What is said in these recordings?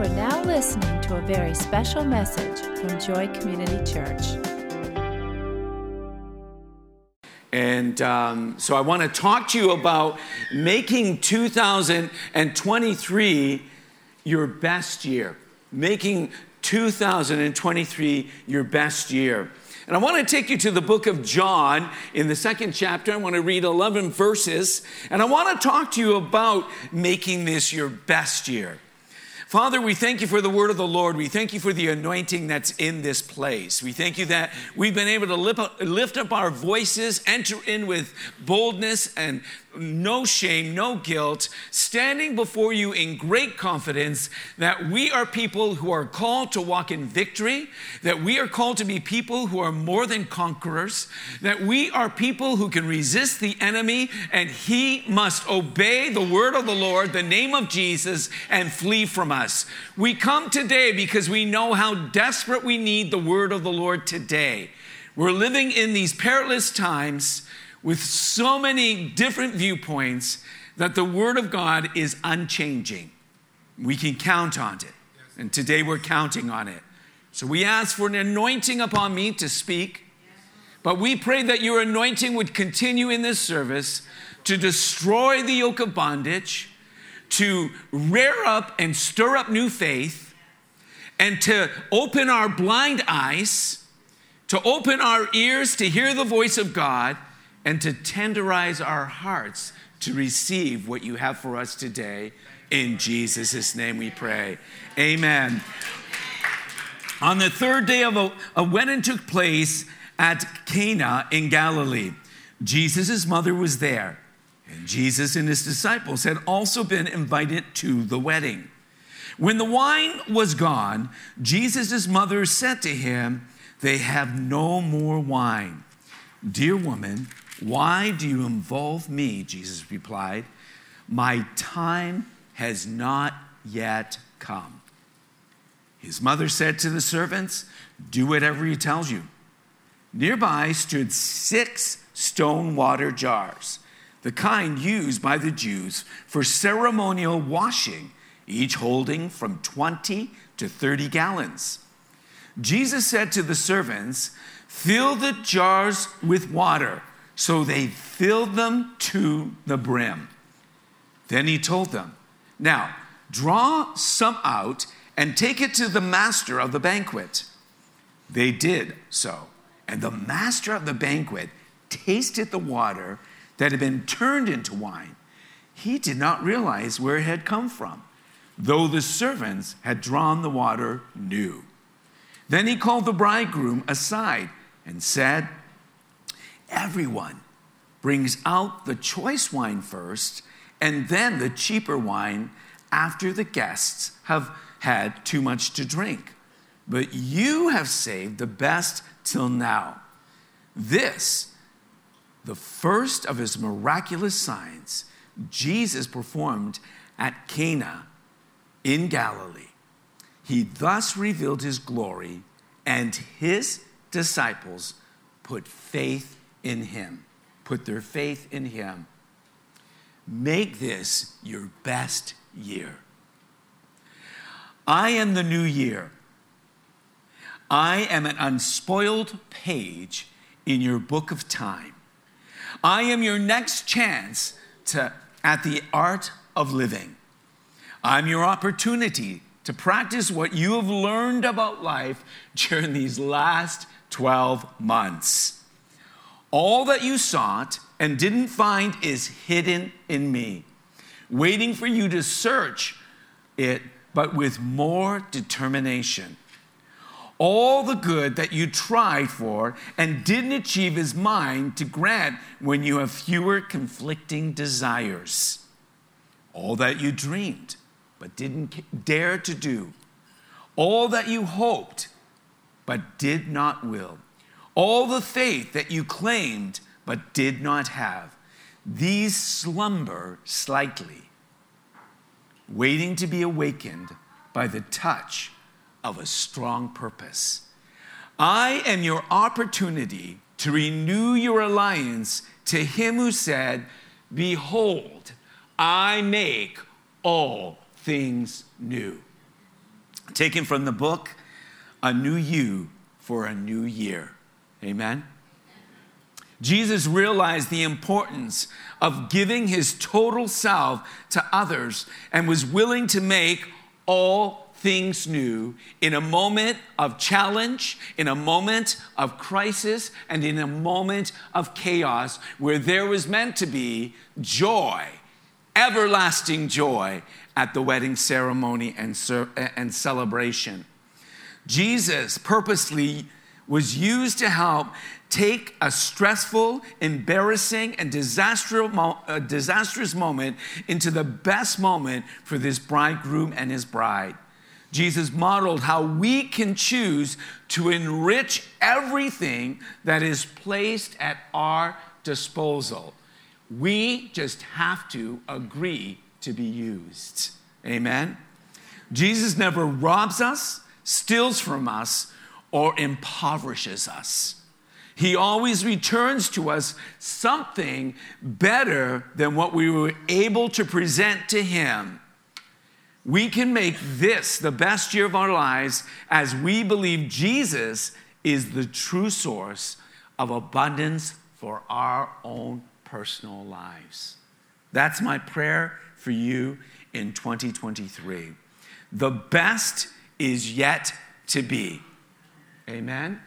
are now listening to a very special message from Joy Community Church. And um, so I want to talk to you about making 2023 your best year. Making 2023 your best year. And I want to take you to the book of John in the second chapter. I want to read 11 verses. And I want to talk to you about making this your best year. Father, we thank you for the word of the Lord. We thank you for the anointing that's in this place. We thank you that we've been able to lift up, our voices, enter in with boldness and no shame, no guilt, standing before you in great confidence that we are people who are called to walk in victory, that we are called to be people who are more than conquerors, that we are people who can resist the enemy and he must obey the word of the Lord, the name of Jesus, and flee from us. We come today because we know how desperate we need the word of the Lord today. We're living in these perilous times with so many different viewpoints that the Word of God is unchanging. We can count on it. And today we're counting on it. So we ask for an anointing upon me to speak. But we pray that your anointing would continue in this service to destroy the yoke of bondage, to rear up and stir up new faith, and to open our blind eyes, to open our ears to hear the voice of God, and to tenderize our hearts to receive what you have for us today. In Jesus' name we pray. Amen. On the third day of a, a wedding took place at Cana in Galilee. Jesus' mother was there, and Jesus and his disciples had also been invited to the wedding. When the wine was gone, Jesus' mother said to him, They have no more wine. Dear woman, why do you involve me? Jesus replied. My time has not yet come. His mother said to the servants, Do whatever he tells you. Nearby stood six stone water jars, the kind used by the Jews for ceremonial washing, each holding from 20 to 30 gallons. Jesus said to the servants, Fill the jars with water. So they filled them to the brim. Then he told them, Now draw some out and take it to the master of the banquet. They did so. And the master of the banquet tasted the water that had been turned into wine. He did not realize where it had come from, though the servants had drawn the water new. Then he called the bridegroom aside and said, everyone brings out the choice wine first and then the cheaper wine after the guests have had too much to drink. But you have saved the best till now. This, the first of his miraculous signs, Jesus performed at Cana in Galilee. He thus revealed his glory, and his disciples put faith in Him, put their faith in Him. Make this your best year. I am the new year. I am an unspoiled page in your book of time. I am your next chance to, at the art of living. I'm your opportunity to practice what you have learned about life during these last 12 months. All that you sought and didn't find is hidden in me, waiting for you to search it, but with more determination. All the good that you tried for and didn't achieve is mine to grant when you have fewer conflicting desires. All that you dreamed but didn't dare to do. All that you hoped but did not will all the faith that you claimed but did not have, these slumber slightly, waiting to be awakened by the touch of a strong purpose. I am your opportunity to renew your alliance to him who said, Behold, I make all things new. taken from the book A New You for a New Year. Amen. Jesus realized the importance of giving his total self to others and was willing to make all things new in a moment of challenge, in a moment of crisis, and in a moment of chaos where there was meant to be joy, everlasting joy at the wedding ceremony and, and celebration. Jesus purposely was used to help take a stressful, embarrassing, and uh, disastrous moment into the best moment for this bridegroom and his bride. Jesus modeled how we can choose to enrich everything that is placed at our disposal. We just have to agree to be used. Amen? Jesus never robs us, steals from us, or impoverishes us. He always returns to us something better than what we were able to present to Him. We can make this the best year of our lives as we believe Jesus is the true source of abundance for our own personal lives. That's my prayer for you in 2023. The best is yet to be. Amen.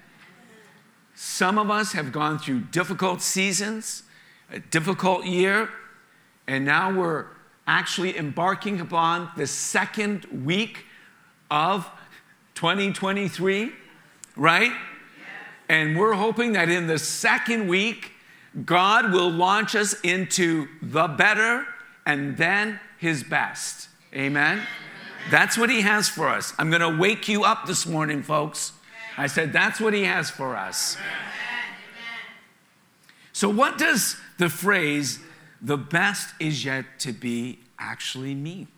Some of us have gone through difficult seasons, a difficult year, and now we're actually embarking upon the second week of 2023, right? And we're hoping that in the second week, God will launch us into the better and then his best. Amen? That's what he has for us. I'm going to wake you up this morning, folks. I said, that's what he has for us. So, what does the phrase, the best is yet to be, actually mean?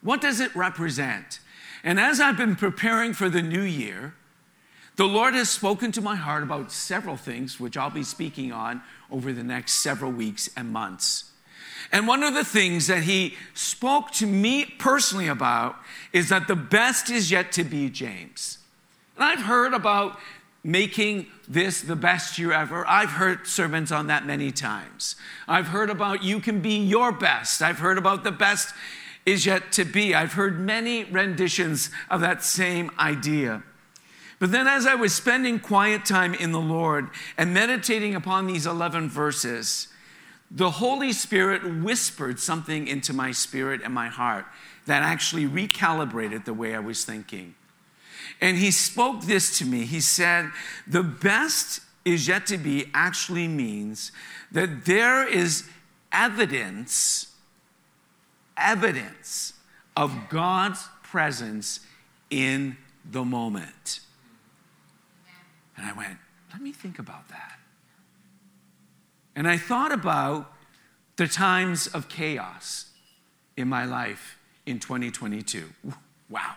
What does it represent? And as I've been preparing for the new year, the Lord has spoken to my heart about several things, which I'll be speaking on over the next several weeks and months. And one of the things that He spoke to me personally about is that the best is yet to be James. And I've heard about making this the best year ever. I've heard sermons on that many times. I've heard about you can be your best. I've heard about the best is yet to be. I've heard many renditions of that same idea. But then, as I was spending quiet time in the Lord and meditating upon these 11 verses, the Holy Spirit whispered something into my spirit and my heart that actually recalibrated the way I was thinking. And he spoke this to me. He said, The best is yet to be actually means that there is evidence, evidence of God's presence in the moment. And I went, let me think about that. And I thought about the times of chaos in my life in 2022. Wow.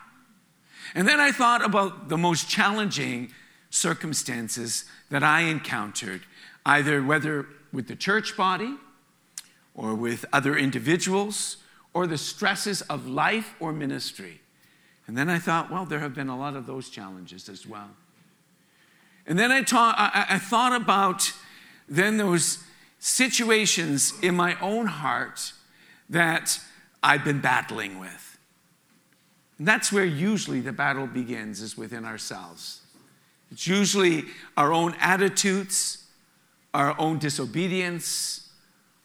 And then I thought about the most challenging circumstances that I encountered, either whether with the church body or with other individuals or the stresses of life or ministry. And then I thought, well, there have been a lot of those challenges as well. And then I, ta- I, I thought about then those situations in my own heart that I've been battling with. And that's where usually the battle begins, is within ourselves. It's usually our own attitudes, our own disobedience,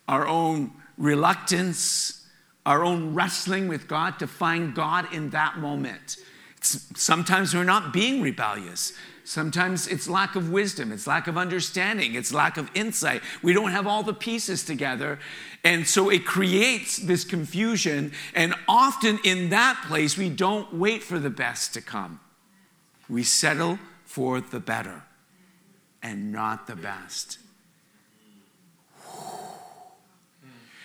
our own reluctance, our own wrestling with God to find God in that moment. It's, sometimes we're not being rebellious. Sometimes it's lack of wisdom, it's lack of understanding, it's lack of insight. We don't have all the pieces together. And so it creates this confusion. And often in that place, we don't wait for the best to come. We settle for the better and not the best.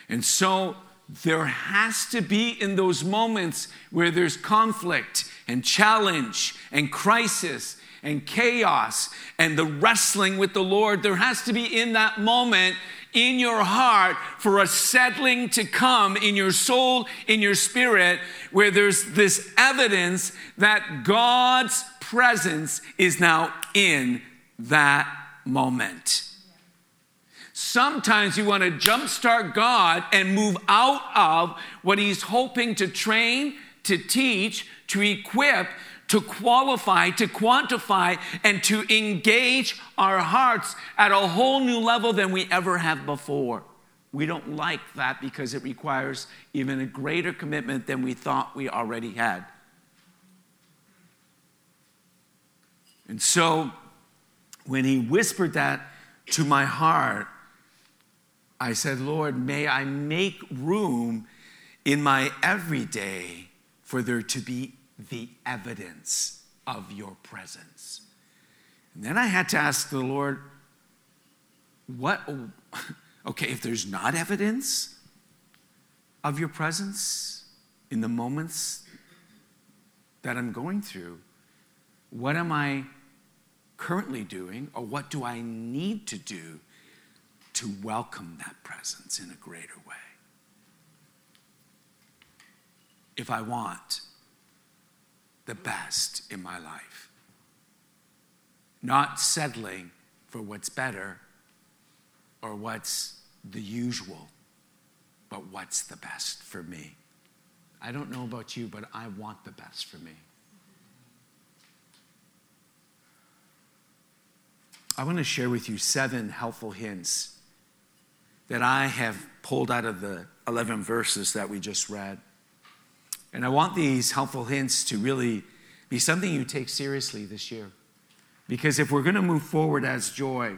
And so there has to be in those moments where there's conflict and challenge and crisis and chaos and the wrestling with the Lord, there has to be in that moment in your heart for a settling to come in your soul, in your spirit, where there's this evidence that God's presence is now in that moment. Sometimes you want to jumpstart God and move out of what He's hoping to train, to teach, to equip, to qualify, to quantify, and to engage our hearts at a whole new level than we ever have before. We don't like that because it requires even a greater commitment than we thought we already had. And so, when he whispered that to my heart, I said, Lord, may I make room in my everyday for there to be the evidence of your presence. And then I had to ask the Lord, what, okay, if there's not evidence of your presence in the moments that I'm going through, what am I currently doing, or what do I need to do to welcome that presence in a greater way? If I want the best in my life. Not settling for what's better or what's the usual, but what's the best for me. I don't know about you, but I want the best for me. I want to share with you seven helpful hints that I have pulled out of the 11 verses that we just read. And I want these helpful hints to really be something you take seriously this year. Because if we're going to move forward as joy,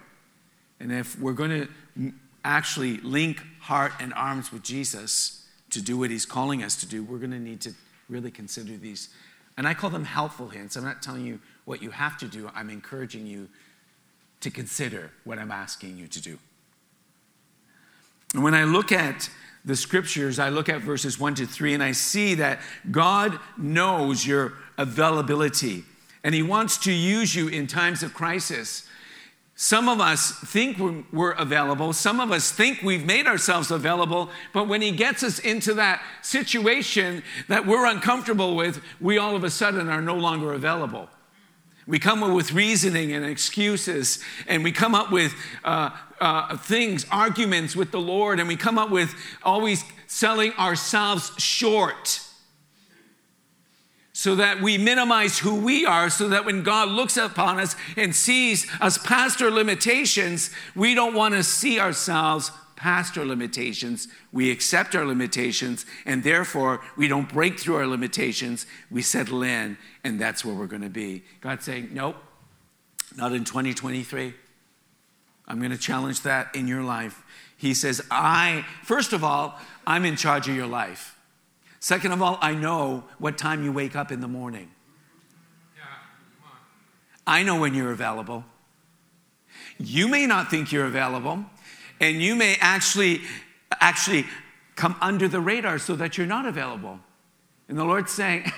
and if we're going to actually link heart and arms with Jesus to do what he's calling us to do, we're going to need to really consider these. And I call them helpful hints. I'm not telling you what you have to do, I'm encouraging you to consider what I'm asking you to do. And when I look at the scriptures, I look at verses 1 to 3 and I see that God knows your availability and He wants to use you in times of crisis. Some of us think we're available. Some of us think we've made ourselves available. But when He gets us into that situation that we're uncomfortable with, we all of a sudden are no longer available. We come up with reasoning and excuses, and we come up with uh, uh, things, arguments with the Lord, and we come up with always selling ourselves short so that we minimize who we are, so that when God looks upon us and sees us past our limitations, we don't want to see ourselves past our limitations. We accept our limitations, and therefore we don't break through our limitations. We settle in, and that's where we're going to be. God's saying, Nope, not in 2023. I'm going to challenge that in your life. He says, I, first of all, I'm in charge of your life. Second of all, I know what time you wake up in the morning. I know when you're available. You may not think you're available and you may actually actually come under the radar so that you're not available. And the Lord's saying,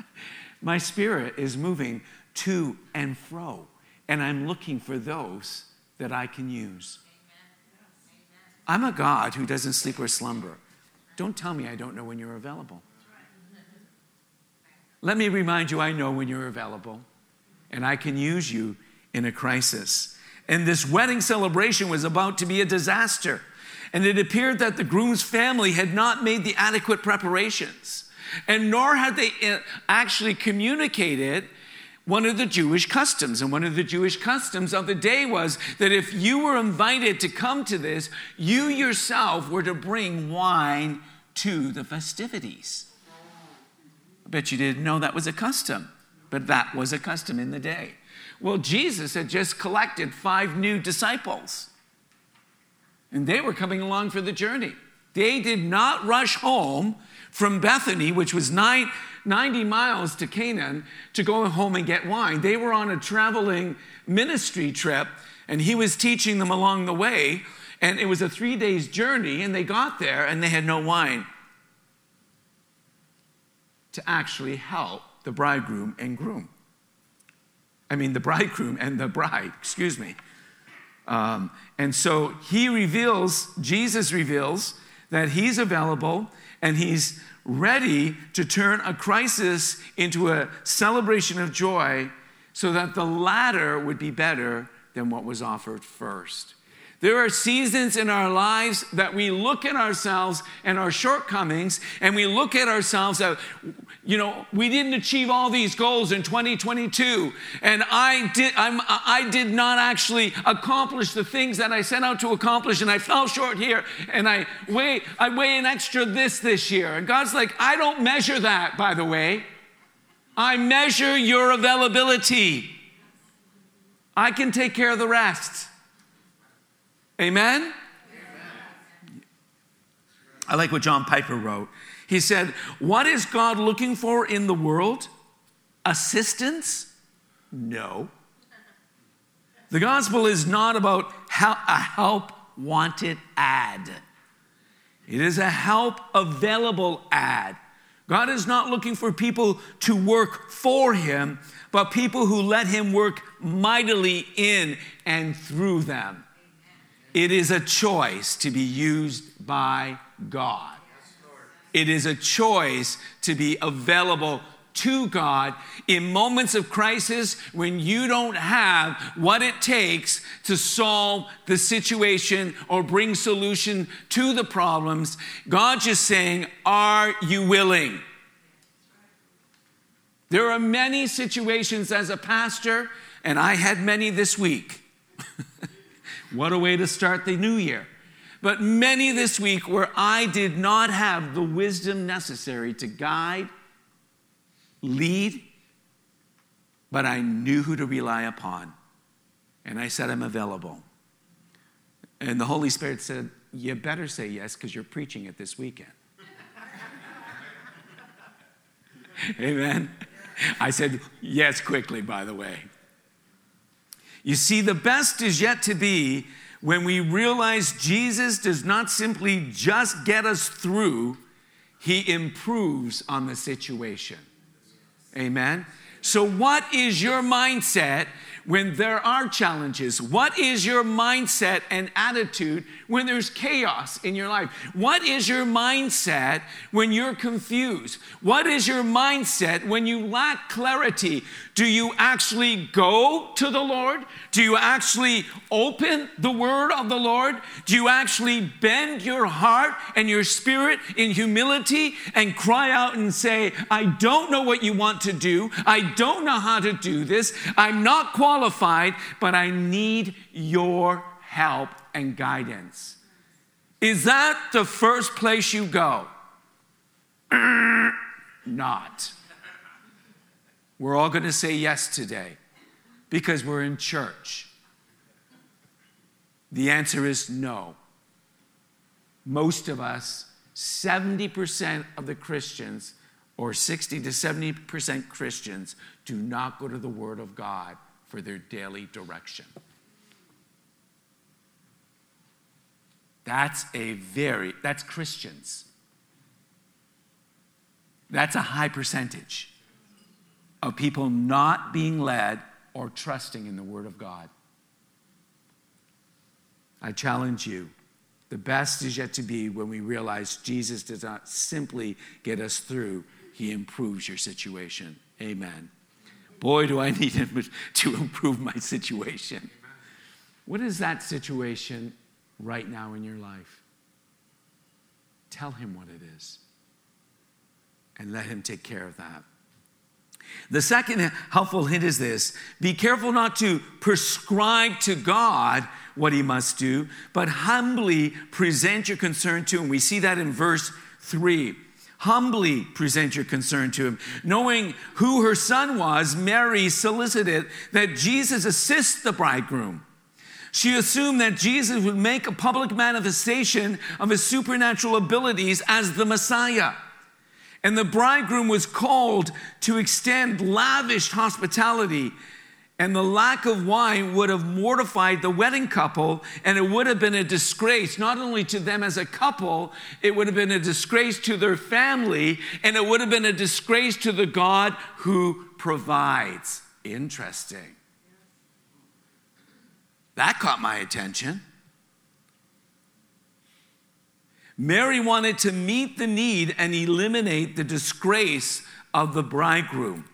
My spirit is moving to and fro, and I'm looking for those that I can use. I'm a God who doesn't sleep or slumber. Don't tell me I don't know when you're available. Let me remind you I know when you're available, and I can use you in a crisis and this wedding celebration was about to be a disaster. And it appeared that the groom's family had not made the adequate preparations, and nor had they uh, actually communicated one of the Jewish customs. And one of the Jewish customs of the day was that if you were invited to come to this, you yourself were to bring wine to the festivities. I bet you didn't know that was a custom, but that was a custom in the day. Well, Jesus had just collected five new disciples, and they were coming along for the journey. They did not rush home from Bethany, which was nine, 90 miles to Canaan, to go home and get wine. They were on a traveling ministry trip, and he was teaching them along the way. And it was a three days journey, and they got there and they had no wine to actually help the bridegroom and groom. I mean, the bridegroom and the bride, excuse me. Um, and so he reveals, Jesus reveals, that he's available and he's ready to turn a crisis into a celebration of joy so that the latter would be better than what was offered first. There are seasons in our lives that we look at ourselves and our shortcomings, and we look at ourselves that, you know, we didn't achieve all these goals in 2022, and I did, I'm, I did not actually accomplish the things that I set out to accomplish, and I fell short here, and I weigh, I weigh an extra this this year. And God's like, I don't measure that, by the way. I measure your availability. I can take care of the rest. Amen? I like what John Piper wrote. He said, What is God looking for in the world? Assistance? No. The gospel is not about a help wanted ad, it is a help available ad. God is not looking for people to work for Him, but people who let Him work mightily in and through them. It is a choice to be used by God. It is a choice to be available to God in moments of crisis when you don't have what it takes to solve the situation or bring solution to the problems. God just saying, Are you willing? There are many situations as a pastor, and I had many this week. What a way to start the new year. But many this week where I did not have the wisdom necessary to guide, lead, but I knew who to rely upon. And I said, I'm available. And the Holy Spirit said, You better say yes because you're preaching it this weekend. Amen. I said yes quickly, by the way. You see, the best is yet to be when we realize Jesus does not simply just get us through, he improves on the situation. Amen. So, what is your mindset when there are challenges? What is your mindset and attitude when there's chaos in your life? What is your mindset when you're confused? What is your mindset when you lack clarity? Do you actually go to the Lord? Do you actually open the word of the Lord? Do you actually bend your heart and your spirit in humility and cry out and say, I don't know what you want to do. I don't know how to do this. I'm not qualified, but I need your help and guidance. Is that the first place you go? Not. We're all going to say yes today because we're in church. The answer is no. Most of us, 70% of the Christians, or 60 to 70% Christians, do not go to the Word of God for their daily direction. That's a very, that's Christians. That's a high percentage of people not being led or trusting in the Word of God. I challenge you. The best is yet to be when we realize Jesus does not simply get us through, He improves your situation. Amen. Boy, do I need Him to improve my situation. What is that situation right now in your life? Tell Him what it is and let Him take care of that. The second helpful hint is this be careful not to prescribe to God what he must do, but humbly present your concern to him. We see that in verse 3. Humbly present your concern to him. Knowing who her son was, Mary solicited that Jesus assist the bridegroom. She assumed that Jesus would make a public manifestation of his supernatural abilities as the Messiah. And the bridegroom was called to extend lavish hospitality. And the lack of wine would have mortified the wedding couple, and it would have been a disgrace, not only to them as a couple, it would have been a disgrace to their family, and it would have been a disgrace to the God who provides. Interesting. That caught my attention. Mary wanted to meet the need and eliminate the disgrace of the bridegroom.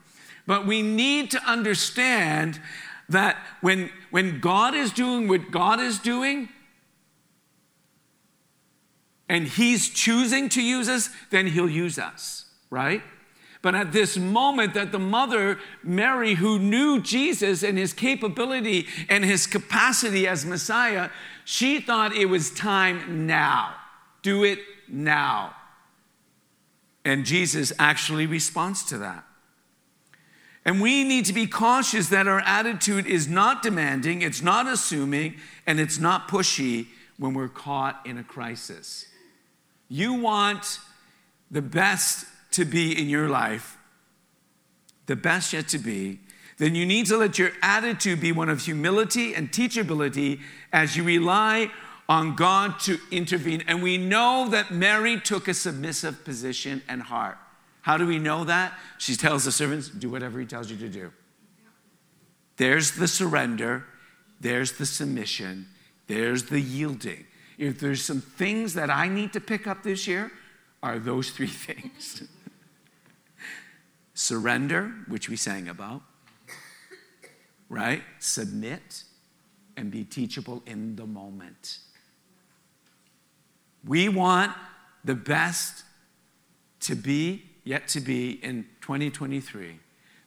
But we need to understand that when, when God is doing what God is doing, and He's choosing to use us, then He'll use us, right? But at this moment, that the mother, Mary, who knew Jesus and his capability and his capacity as Messiah, she thought it was time now. Do it now. And Jesus actually responds to that. And we need to be cautious that our attitude is not demanding, it's not assuming, and it's not pushy when we're caught in a crisis. You want the best to be in your life, the best yet to be, then you need to let your attitude be one of humility and teachability as you rely on God to intervene. And we know that Mary took a submissive position and heart. How do we know that? She tells the servants, do whatever he tells you to do. There's the surrender, there's the submission, there's the yielding. If there's some things that I need to pick up this year, are those three things surrender, which we sang about, right? Submit and be teachable in the moment. We want the best to be yet to be in 2023,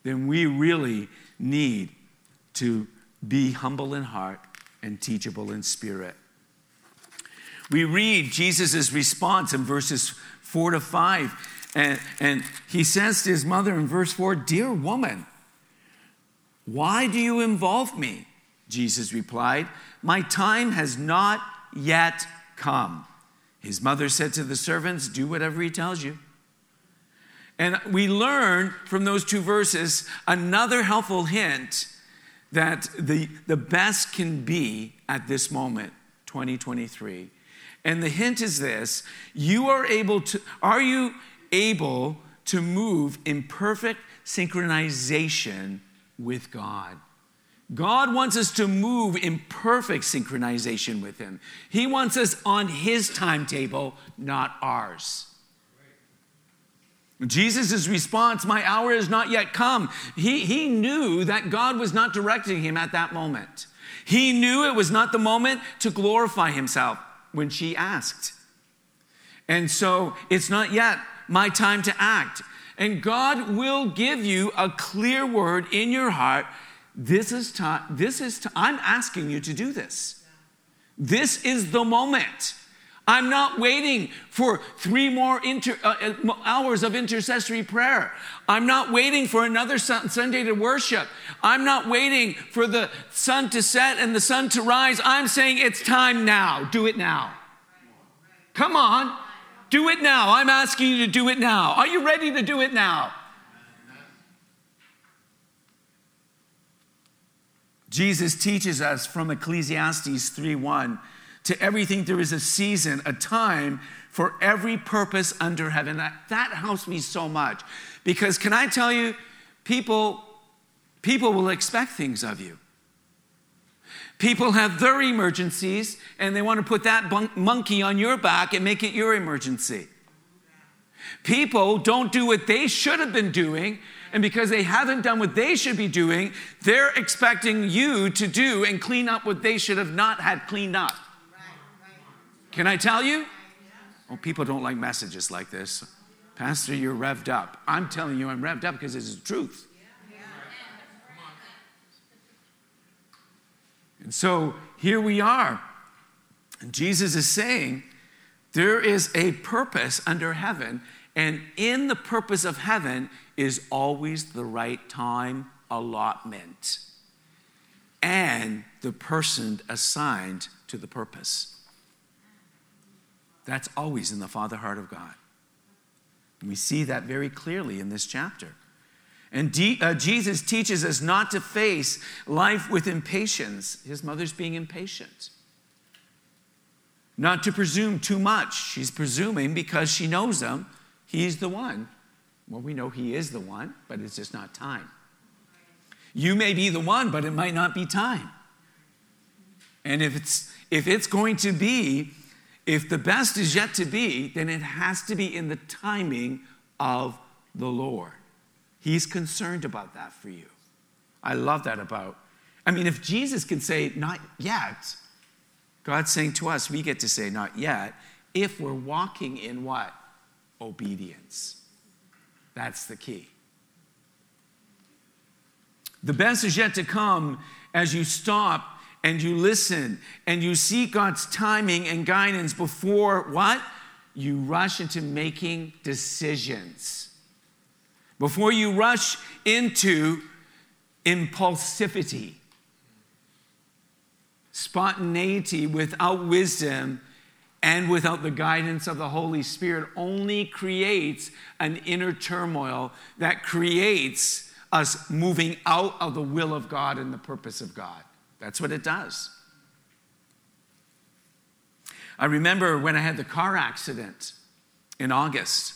then we really need to be humble in heart and teachable in spirit. We read Jesus' response in verses four to five, and, and he says to his mother in verse four, Dear woman, why do you involve me? Jesus replied, My time has not yet come. His mother said to the servants, Do whatever he tells you. And we learn from those two verses another helpful hint that the, the best can be at this moment, 2023. And the hint is this you are able to, are you able to move in perfect synchronization with God? God wants us to move in perfect synchronization with Him. He wants us on His timetable, not ours. Jesus' response, My hour is not yet come. He, he knew that God was not directing him at that moment. He knew it was not the moment to glorify himself when she asked. And so it's not yet my time to act. And God will give you a clear word in your heart. This is time, this is time, I'm asking you to do this. This is the moment. I'm not waiting for three more inter, uh, uh hours of intercessory prayer. I'm not waiting for another Sunday to worship. I'm not waiting for the sun to set and the sun to rise. I'm saying it's time now. Do it now. Come on. Do it now. I'm asking you to do it now. Are you ready to do it now? Jesus teaches us from Ecclesiastes 3:1 to everything, there is a season, a time for every purpose under heaven. That, that helps me so much. Because can I tell you, people, people will expect things of you. People have their emergencies and they want to put that monkey on your back and make it your emergency. People don't do what they should have been doing, and because they haven't done what they should be doing, they're expecting you to do and clean up what they should have not had cleaned up. Can I tell you? Oh, people don't like messages like this. Pastor, you're revved up. I'm telling you, I'm revved up because it's the truth. And so here we are. And Jesus is saying there is a purpose under heaven, and in the purpose of heaven is always the right time allotment and the person assigned to the purpose. That's always in the Father heart of God. And we see that very clearly in this chapter. And D, uh, Jesus teaches us not to face life with impatience. His mother's being impatient. Not to presume too much. She's presuming because she knows him. He's the one. Well, we know he is the one, but it's just not time. You may be the one, but it might not be time. And if it's, if it's going to be, if the best is yet to be, then it has to be in the timing of the Lord. He's concerned about that for you. I love that about. I mean, if Jesus can say, not yet, God's saying to us, we get to say, not yet, if we're walking in what? Obedience. That's the key. The best is yet to come as you stop and you listen and you seek God's timing and guidance before what? You rush into making decisions. Before you rush into impulsivity, spontaneity without wisdom and without the guidance of the Holy Spirit only creates an inner turmoil that creates us moving out of the will of God and the purpose of God. That's what it does. I remember when I had the car accident in August,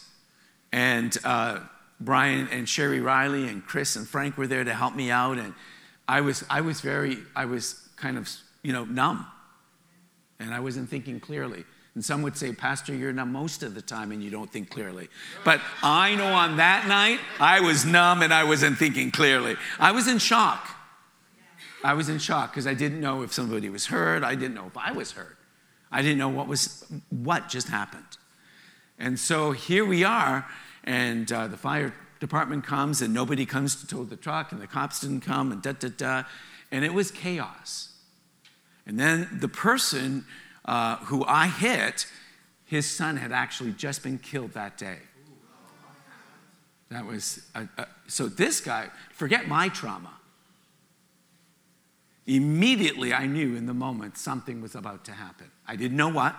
and uh, Brian and Sherry Riley and Chris and Frank were there to help me out, and I was, I was very, I was kind of, you know, numb, and I wasn't thinking clearly. And some would say, Pastor, you're numb most of the time and you don't think clearly. But I know on that night, I was numb and I wasn't thinking clearly. I was in shock. I was in shock because I didn't know if somebody was hurt. I didn't know if I was hurt. I didn't know what was what just happened. And so here we are, and uh, the fire department comes, and nobody comes to tow the truck, and the cops didn't come, and da da da, and it was chaos. And then the person uh, who I hit, his son had actually just been killed that day. That was, a, a, so this guy, forget my trauma. Immediately, I knew in the moment something was about to happen. I didn't know what,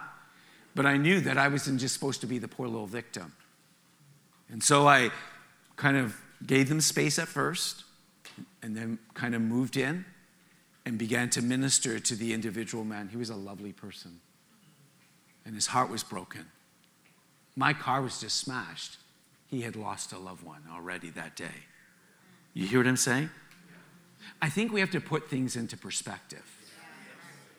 but I knew that I wasn't just supposed to be the poor little victim. And so I kind of gave them space at first and then kind of moved in and began to minister to the individual man. He was a lovely person, and his heart was broken. My car was just smashed. He had lost a loved one already that day. You hear what I'm saying? I think we have to put things into perspective.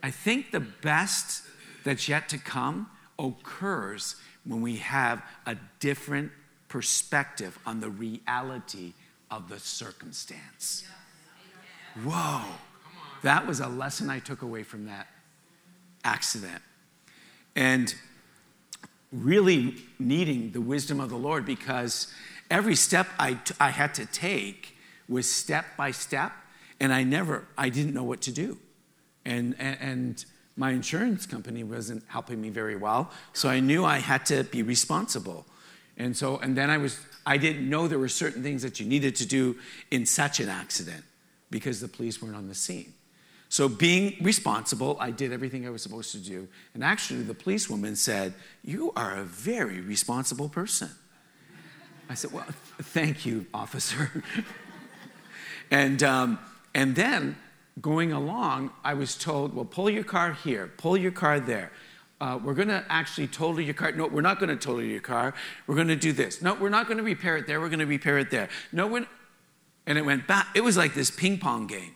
I think the best that's yet to come occurs when we have a different perspective on the reality of the circumstance. Whoa. That was a lesson I took away from that accident. And really needing the wisdom of the Lord because every step I, t- I had to take was step by step, and I never, I didn't know what to do. And, and, and my insurance company wasn't helping me very well, so I knew I had to be responsible. And so, and then I was, I didn't know there were certain things that you needed to do in such an accident because the police weren't on the scene. So, being responsible, I did everything I was supposed to do. And actually, the policewoman said, You are a very responsible person. I said, Well, thank you, officer. and, um, and then going along, I was told, Well, pull your car here, pull your car there. Uh, we're going to actually total your car. No, we're not going to total your car. We're going to do this. No, we're not going to repair it there. We're going to repair it there. No, we're. And it went back. It was like this ping pong game.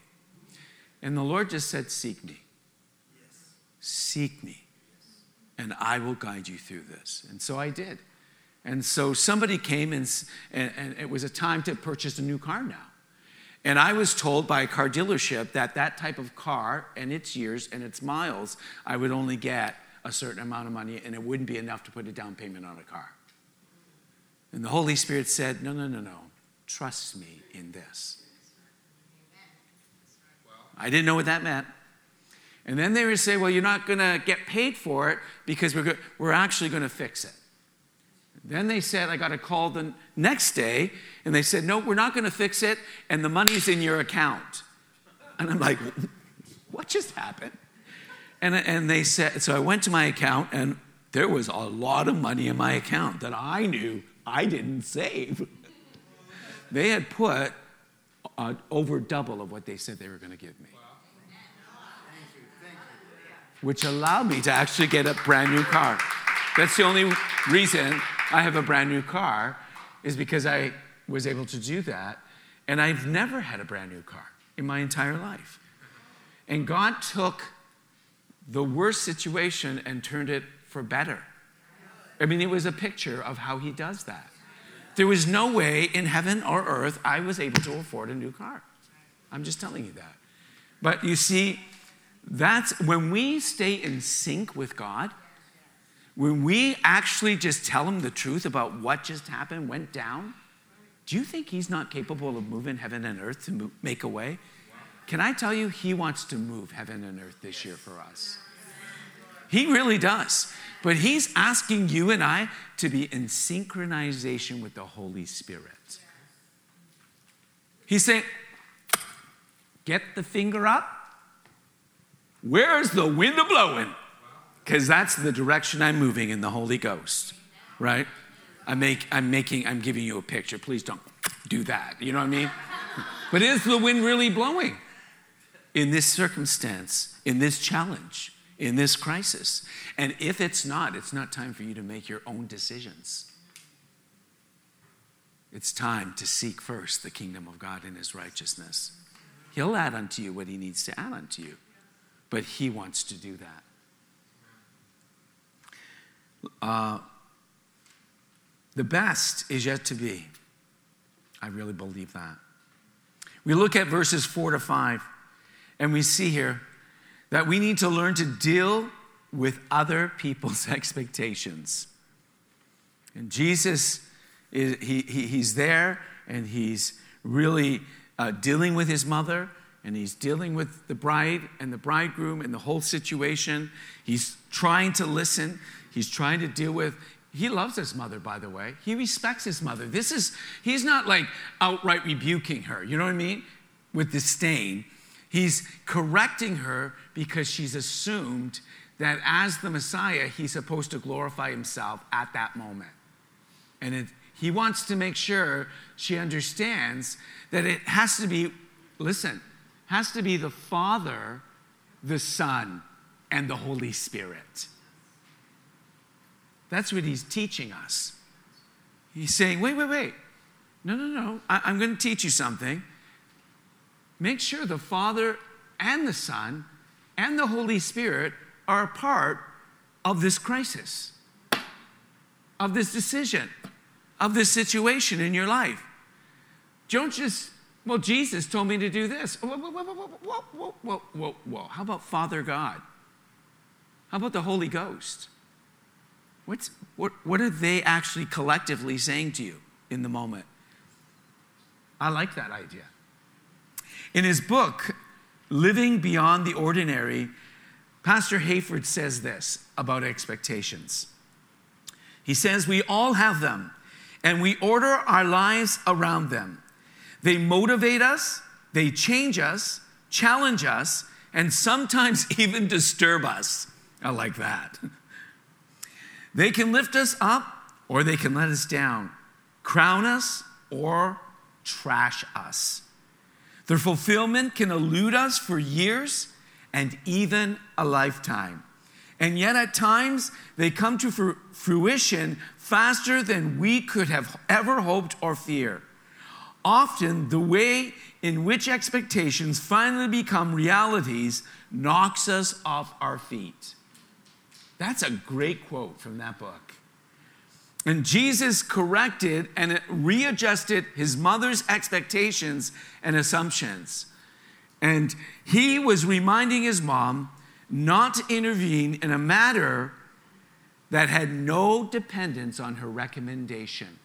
And the Lord just said, Seek me. Yes. Seek me. And I will guide you through this. And so I did. And so somebody came and, and, and it was a time to purchase a new car now. And I was told by a car dealership that that type of car and its years and its miles, I would only get a certain amount of money and it wouldn't be enough to put a down payment on a car. And the Holy Spirit said, No, no, no, no. Trust me in this. I didn't know what that meant. And then they would say, well, you're not going to get paid for it because we're, go- we're actually going to fix it. Then they said, I got a call the next day, and they said, no, we're not going to fix it, and the money's in your account. And I'm like, what just happened? And, and they said, so I went to my account, and there was a lot of money in my account that I knew I didn't save. they had put uh, over double of what they said they were going to give me. Which allowed me to actually get a brand new car. That's the only reason I have a brand new car, is because I was able to do that. And I've never had a brand new car in my entire life. And God took the worst situation and turned it for better. I mean, it was a picture of how he does that. There was no way in heaven or earth I was able to afford a new car. I'm just telling you that. But you see, that's when we stay in sync with God, when we actually just tell him the truth about what just happened, went down, do you think he's not capable of moving heaven and earth to make a way? Can I tell you, he wants to move heaven and earth this year for us. He really does. But he's asking you and I to be in synchronization with the Holy Spirit. He's saying, get the finger up. Where's the wind blowing? Because that's the direction I'm moving in the Holy Ghost, right? I'm, make, I'm making, I'm giving you a picture. Please don't do that. You know what I mean? but is the wind really blowing in this circumstance, in this challenge, in this crisis? And if it's not, it's not time for you to make your own decisions. It's time to seek first the kingdom of God and his righteousness. He'll add unto you what he needs to add unto you. But he wants to do that. Uh, the best is yet to be. I really believe that. We look at verses four to five, and we see here that we need to learn to deal with other people's expectations. And Jesus, is, he, he, he's there, and he's really uh, dealing with his mother, and he's dealing with the bride and the bridegroom and the whole situation. He's trying to listen, he's trying to deal with. He loves his mother, by the way. He respects his mother. This is, he's not like outright rebuking her, you know what I mean? With disdain. He's correcting her because she's assumed that as the Messiah, he's supposed to glorify himself at that moment. And it, he wants to make sure she understands that it has to be, listen, has to be the Father, the Son, and the Holy Spirit. That's what he's teaching us. He's saying, wait, wait, wait. No, no, no. I, am going to teach you something. Make sure the Father and the Son and the Holy Spirit are a part of this crisis, of this decision, of this situation in your life. Don't just, well, Jesus told me to do this. Whoa, whoa, whoa, whoa, whoa, whoa, whoa, whoa. How about Father God? How about the Holy Ghost? What's, what, what are they actually collectively saying to you in the moment? I like that idea. In his book, Living Beyond the Ordinary, Pastor Hayford says this about expectations. He says, We all have them, and we order our lives around them. They motivate us, they change us, challenge us, and sometimes even disturb us. I like that. They can lift us up or they can let us down, crown us or trash us. Their fulfillment can elude us for years and even a lifetime. And yet, at times, they come to fruition faster than we could have ever hoped or feared. Often, the way in which expectations finally become realities knocks us off our feet. That's a great quote from that book. And Jesus corrected and readjusted his mother's expectations and assumptions. And he was reminding his mom not to intervene in a matter that had no dependence on her recommendation.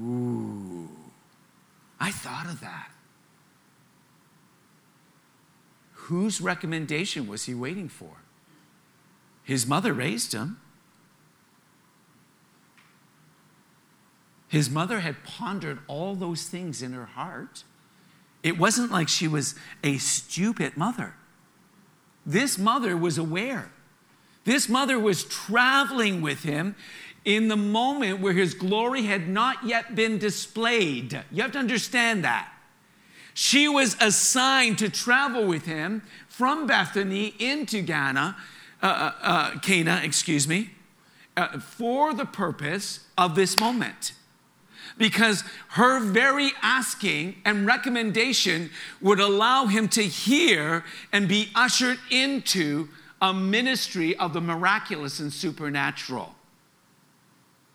Ooh, I thought of that. Whose recommendation was he waiting for? His mother raised him. His mother had pondered all those things in her heart. It wasn't like she was a stupid mother. This mother was aware. This mother was traveling with him in the moment where his glory had not yet been displayed. You have to understand that. She was assigned to travel with him from Bethany into Ghana uh, uh, uh, Cana, excuse me, uh, for the purpose of this moment. because her very asking and recommendation would allow him to hear and be ushered into a ministry of the miraculous and supernatural.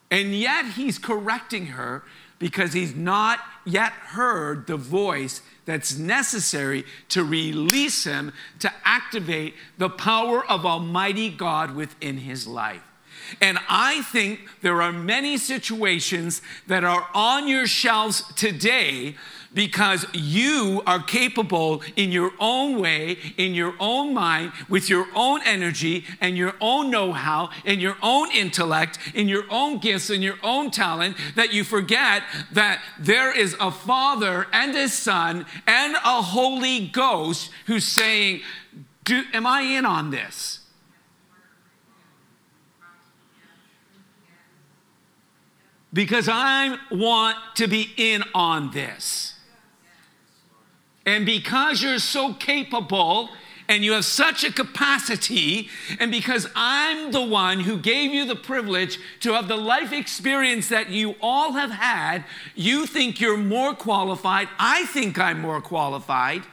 And yet he's correcting her because he's not yet heard the voice that's necessary to release him to activate the power of Almighty God within his life. And I think there are many situations that are on your shelves today because you are capable in your own way, in your own mind, with your own energy and your own know how, and your own intellect, in your own gifts and your own talent, that you forget that there is a Father and a Son and a Holy Ghost who's saying, Am I in on this? Because I want to be in on this. And because you're so capable and you have such a capacity, and because I'm the one who gave you the privilege to have the life experience that you all have had, you think you're more qualified. I think I'm more qualified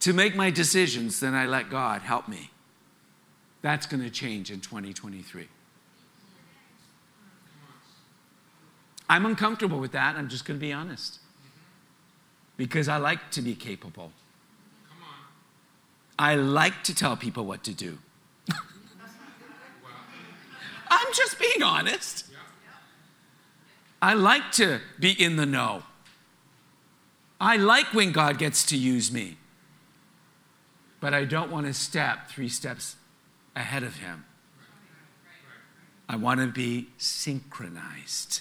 to make my decisions than I let God help me. That's going to change in 2023. I'm uncomfortable with that. I'm just going to be honest because I like to be capable. I like to tell people what to do. I'm just being honest. I like to be in the know. I like when God gets to use me. But I don't want to step three steps ahead of Him. I want to be synchronized.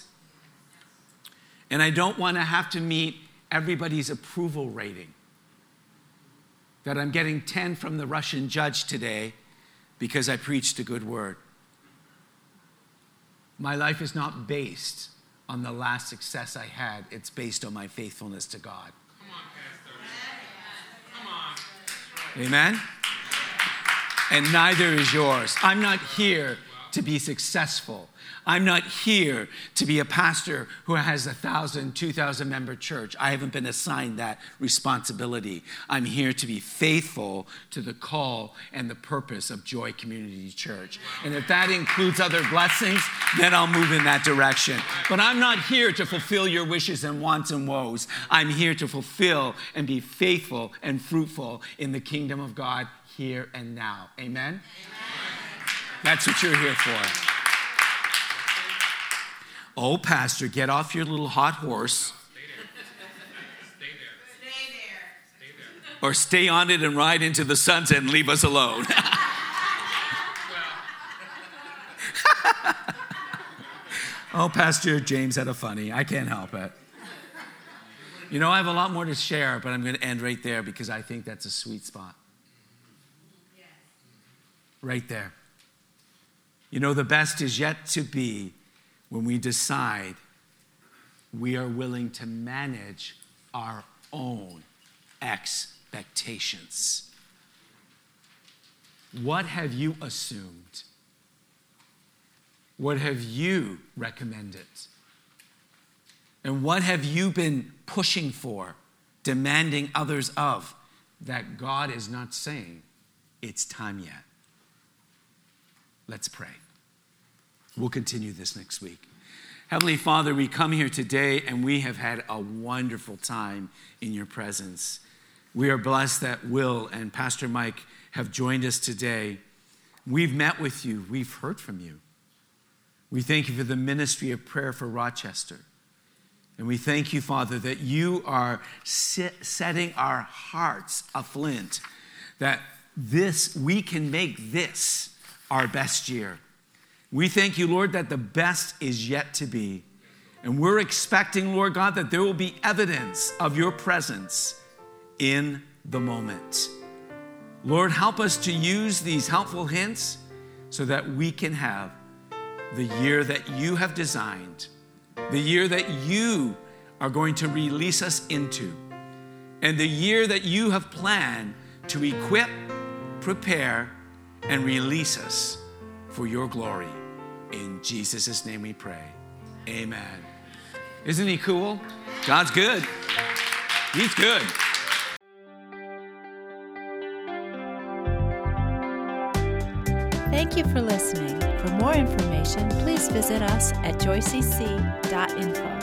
And I don't want to have to meet everybody's approval rating. That I'm getting 10 from the Russian judge today because I preached a good word. My life is not based on the last success I had, it's based on my faithfulness to God. Come on, Pastor. Amen? And neither is yours. I'm not here to be successful. I'm not here to be a pastor who has a thousand, two thousand member church. I haven't been assigned that responsibility. I'm here to be faithful to the call and the purpose of Joy Community Church. And if that includes other blessings, then I'll move in that direction. But I'm not here to fulfill your wishes and wants and woes. I'm here to fulfill and be faithful and fruitful in the kingdom of God here and now. Amen? Amen. That's what you're here for. Oh, Pastor, get off your little hot horse. Or stay on it and ride into the sunset and leave us alone. oh, Pastor James had a funny. I can't help it. You know, I have a lot more to share, but I'm going to end right there because I think that's a sweet spot. Right there. You know, the best is yet to be when we decide we are willing to manage our own expectations. What have you assumed? What have you recommended? And what have you been pushing for, demanding others of, that God is not saying it's time yet? Let's pray. We'll continue this next week. Heavenly Father, we come here today and we have had a wonderful time in your presence. We are blessed that Will and Pastor Mike have joined us today. We've met with you, we've heard from you. We thank you for the ministry of prayer for Rochester. And we thank you, Father, that you are setting our hearts aflint, that this, we can make this our best year. We thank you, Lord, that the best is yet to be. And we're expecting, Lord God, that there will be evidence of your presence in the moment. Lord, help us to use these helpful hints so that we can have the year that you have designed, the year that you are going to release us into, and the year that you have planned to equip, prepare, and release us for your glory. In Jesus' name we pray. Amen. Isn't he cool? God's good. He's good. Thank you for listening. For more information, please visit us at joycc.info.